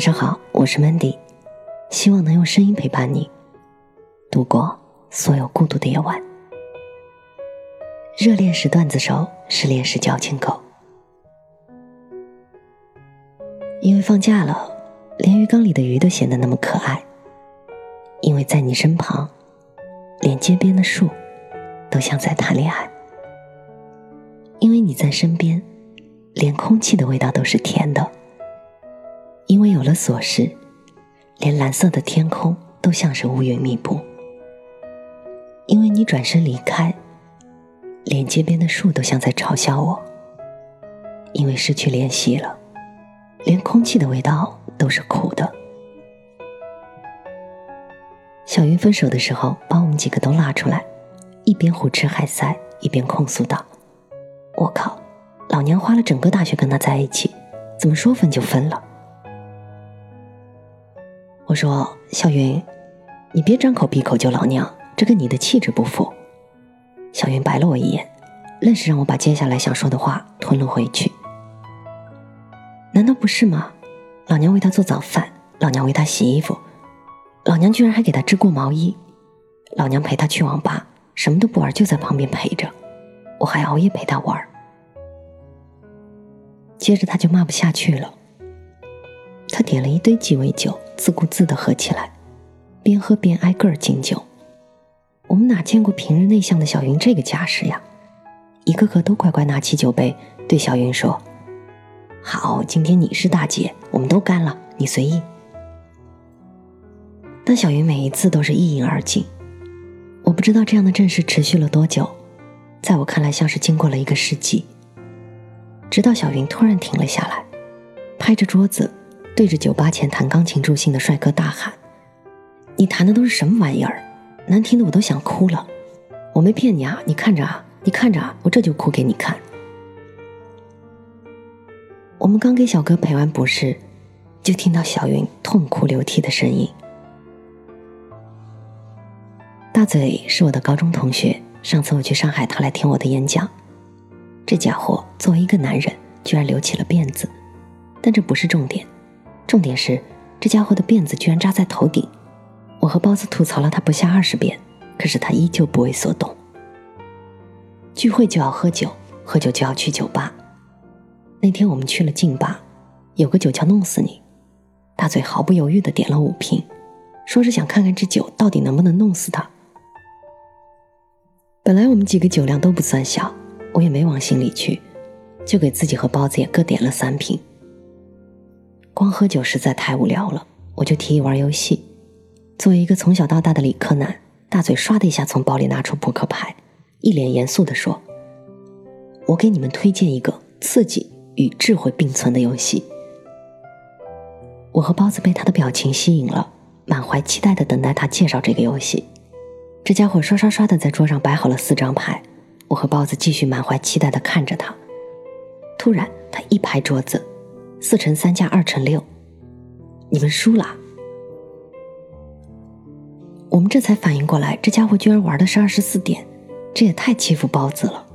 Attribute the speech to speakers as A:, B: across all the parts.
A: 晚上好，我是 Mandy，希望能用声音陪伴你度过所有孤独的夜晚。热恋时段子手，失恋时矫情狗。因为放假了，连鱼缸里的鱼都显得那么可爱。因为在你身旁，连街边的树都像在谈恋爱。因为你在身边，连空气的味道都是甜的。因为有了琐事，连蓝色的天空都像是乌云密布。因为你转身离开，连街边的树都像在嘲笑我。因为失去联系了，连空气的味道都是苦的。小云分手的时候，把我们几个都拉出来，一边胡吃海塞，一边控诉道：“我靠，老娘花了整个大学跟他在一起，怎么说分就分了？”我说：“小云，你别张口闭口就老娘，这跟你的气质不符。”小云白了我一眼，愣是让我把接下来想说的话吞了回去。难道不是吗？老娘为他做早饭，老娘为他洗衣服，老娘居然还给他织过毛衣，老娘陪他去网吧，什么都不玩，就在旁边陪着，我还熬夜陪他玩。接着他就骂不下去了。他点了一堆鸡尾酒，自顾自的喝起来，边喝边挨个儿敬酒。我们哪见过平日内向的小云这个架势呀？一个个都乖乖拿起酒杯，对小云说：“好，今天你是大姐，我们都干了，你随意。”但小云每一次都是一饮而尽。我不知道这样的阵势持续了多久，在我看来像是经过了一个世纪。直到小云突然停了下来，拍着桌子。对着酒吧前弹钢琴助兴的帅哥大喊：“你弹的都是什么玩意儿？难听的我都想哭了！我没骗你啊，你看着啊，你看着啊，我这就哭给你看。”我们刚给小哥赔完不是，就听到小云痛哭流涕的声音。大嘴是我的高中同学，上次我去上海，他来听我的演讲。这家伙作为一个男人，居然留起了辫子，但这不是重点。重点是，这家伙的辫子居然扎在头顶。我和包子吐槽了他不下二十遍，可是他依旧不为所动。聚会就要喝酒，喝酒就要去酒吧。那天我们去了劲吧，有个酒叫弄死你，大嘴毫不犹豫的点了五瓶，说是想看看这酒到底能不能弄死他。本来我们几个酒量都不算小，我也没往心里去，就给自己和包子也各点了三瓶。光喝酒实在太无聊了，我就提议玩游戏。作为一个从小到大的理科男，大嘴唰的一下从包里拿出扑克牌，一脸严肃地说：“我给你们推荐一个刺激与智慧并存的游戏。”我和包子被他的表情吸引了，满怀期待地等待他介绍这个游戏。这家伙刷刷刷的在桌上摆好了四张牌，我和包子继续满怀期待地看着他。突然，他一拍桌子。四乘三加二乘六，你们输了。我们这才反应过来，这家伙居然玩的是二十四点，这也太欺负包子了。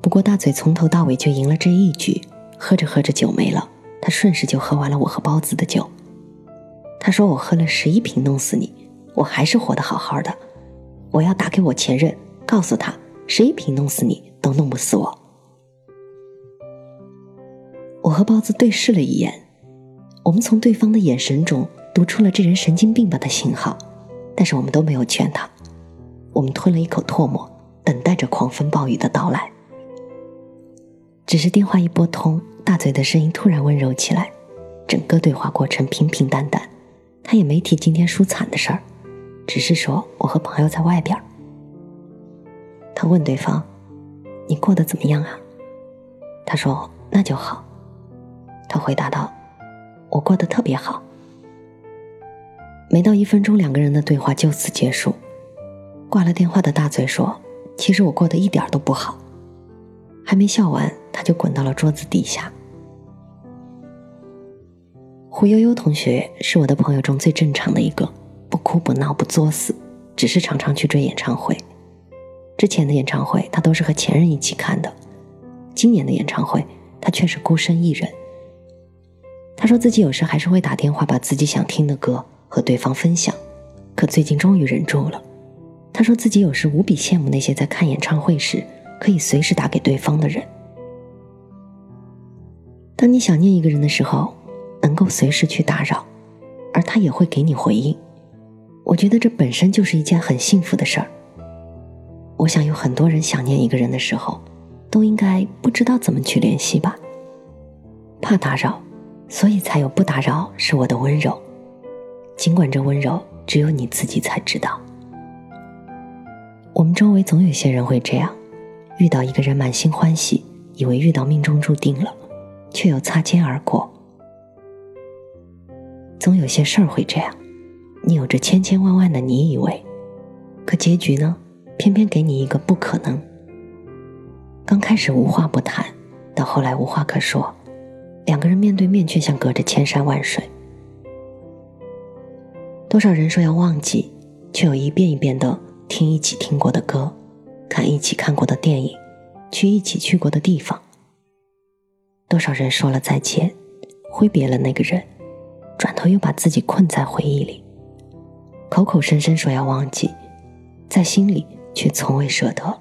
A: 不过大嘴从头到尾就赢了这一局，喝着喝着酒没了，他顺势就喝完了我和包子的酒。他说我喝了十一瓶弄死你，我还是活得好好的。我要打给我前任，告诉他十一瓶弄死你都弄不死我。我和包子对视了一眼，我们从对方的眼神中读出了这人神经病吧的信号，但是我们都没有劝他。我们吞了一口唾沫，等待着狂风暴雨的到来。只是电话一拨通，大嘴的声音突然温柔起来，整个对话过程平平淡淡，他也没提今天输惨的事儿，只是说我和朋友在外边。他问对方：“你过得怎么样啊？”他说：“那就好。”他回答道：“我过得特别好。”没到一分钟，两个人的对话就此结束。挂了电话的大嘴说：“其实我过得一点都不好。”还没笑完，他就滚到了桌子底下。胡悠悠同学是我的朋友中最正常的一个，不哭不闹不作死，只是常常去追演唱会。之前的演唱会他都是和前任一起看的，今年的演唱会他却是孤身一人。他说自己有时还是会打电话把自己想听的歌和对方分享，可最近终于忍住了。他说自己有时无比羡慕那些在看演唱会时可以随时打给对方的人。当你想念一个人的时候，能够随时去打扰，而他也会给你回应。我觉得这本身就是一件很幸福的事儿。我想有很多人想念一个人的时候，都应该不知道怎么去联系吧，怕打扰，所以才有不打扰是我的温柔。尽管这温柔只有你自己才知道。我们周围总有些人会这样，遇到一个人满心欢喜，以为遇到命中注定了。却又擦肩而过。总有些事儿会这样，你有着千千万万的你以为，可结局呢，偏偏给你一个不可能。刚开始无话不谈，到后来无话可说，两个人面对面却像隔着千山万水。多少人说要忘记，却又一遍一遍的听一起听过的歌，看一起看过的电影，去一起去过的地方。多少人说了再见，挥别了那个人，转头又把自己困在回忆里，口口声声说要忘记，在心里却从未舍得。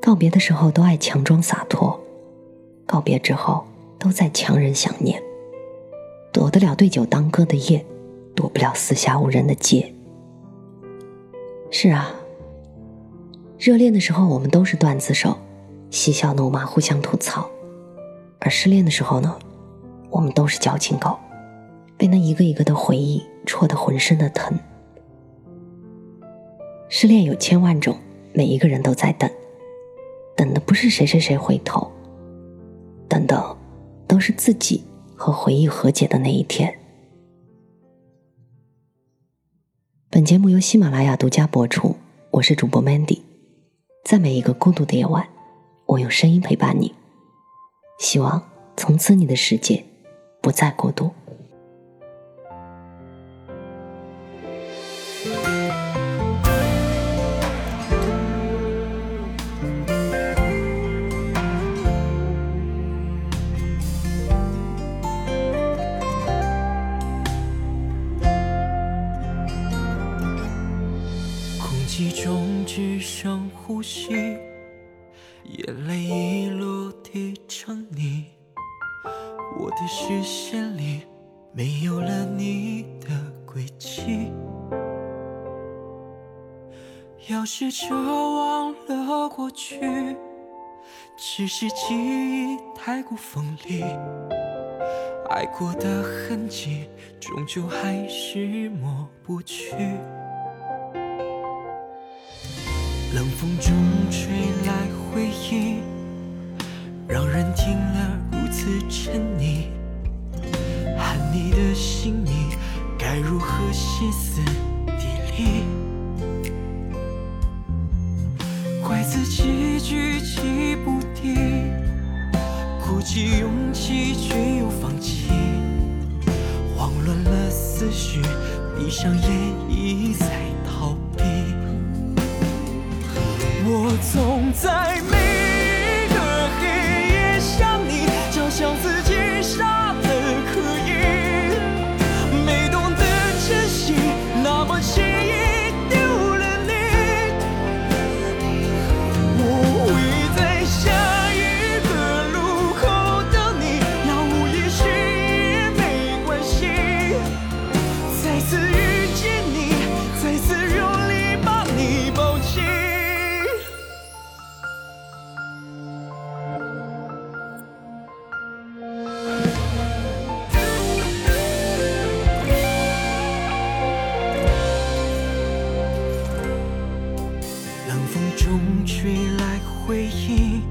A: 告别的时候都爱强装洒脱，告别之后都在强忍想念。躲得了对酒当歌的夜，躲不了四下无人的街。是啊，热恋的时候我们都是段子手。嬉笑怒骂，互相吐槽；而失恋的时候呢，我们都是矫情狗，被那一个一个的回忆戳得浑身的疼。失恋有千万种，每一个人都在等，等的不是谁谁谁回头，等等都是自己和回忆和解的那一天。本节目由喜马拉雅独家播出，我是主播 Mandy，在每一个孤独的夜晚。我用声音陪伴你，希望从此你的世界不再孤独。
B: 空气中只剩呼吸。眼泪已落地成泥，我的视线里没有了你的轨迹。要试着忘了过去，只是记忆太过锋利，爱过的痕迹终究还是抹不去。冷风中吹来回忆，让人听了如此沉溺。喊你的姓名，该如何歇斯底里？怪自己举棋不定，鼓起勇气却又放弃，慌乱了思绪，闭上眼一再我总在风吹来回忆，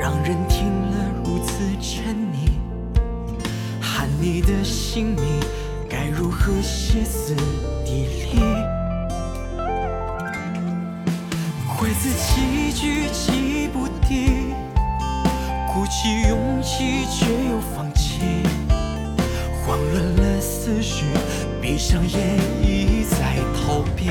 B: 让人听了如此沉溺。喊你的姓名，该如何歇斯底里？怪自己举棋不定，鼓起勇气却又放弃，慌乱了思绪，闭上眼一再逃避。